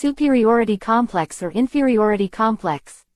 superiority complex or inferiority complex.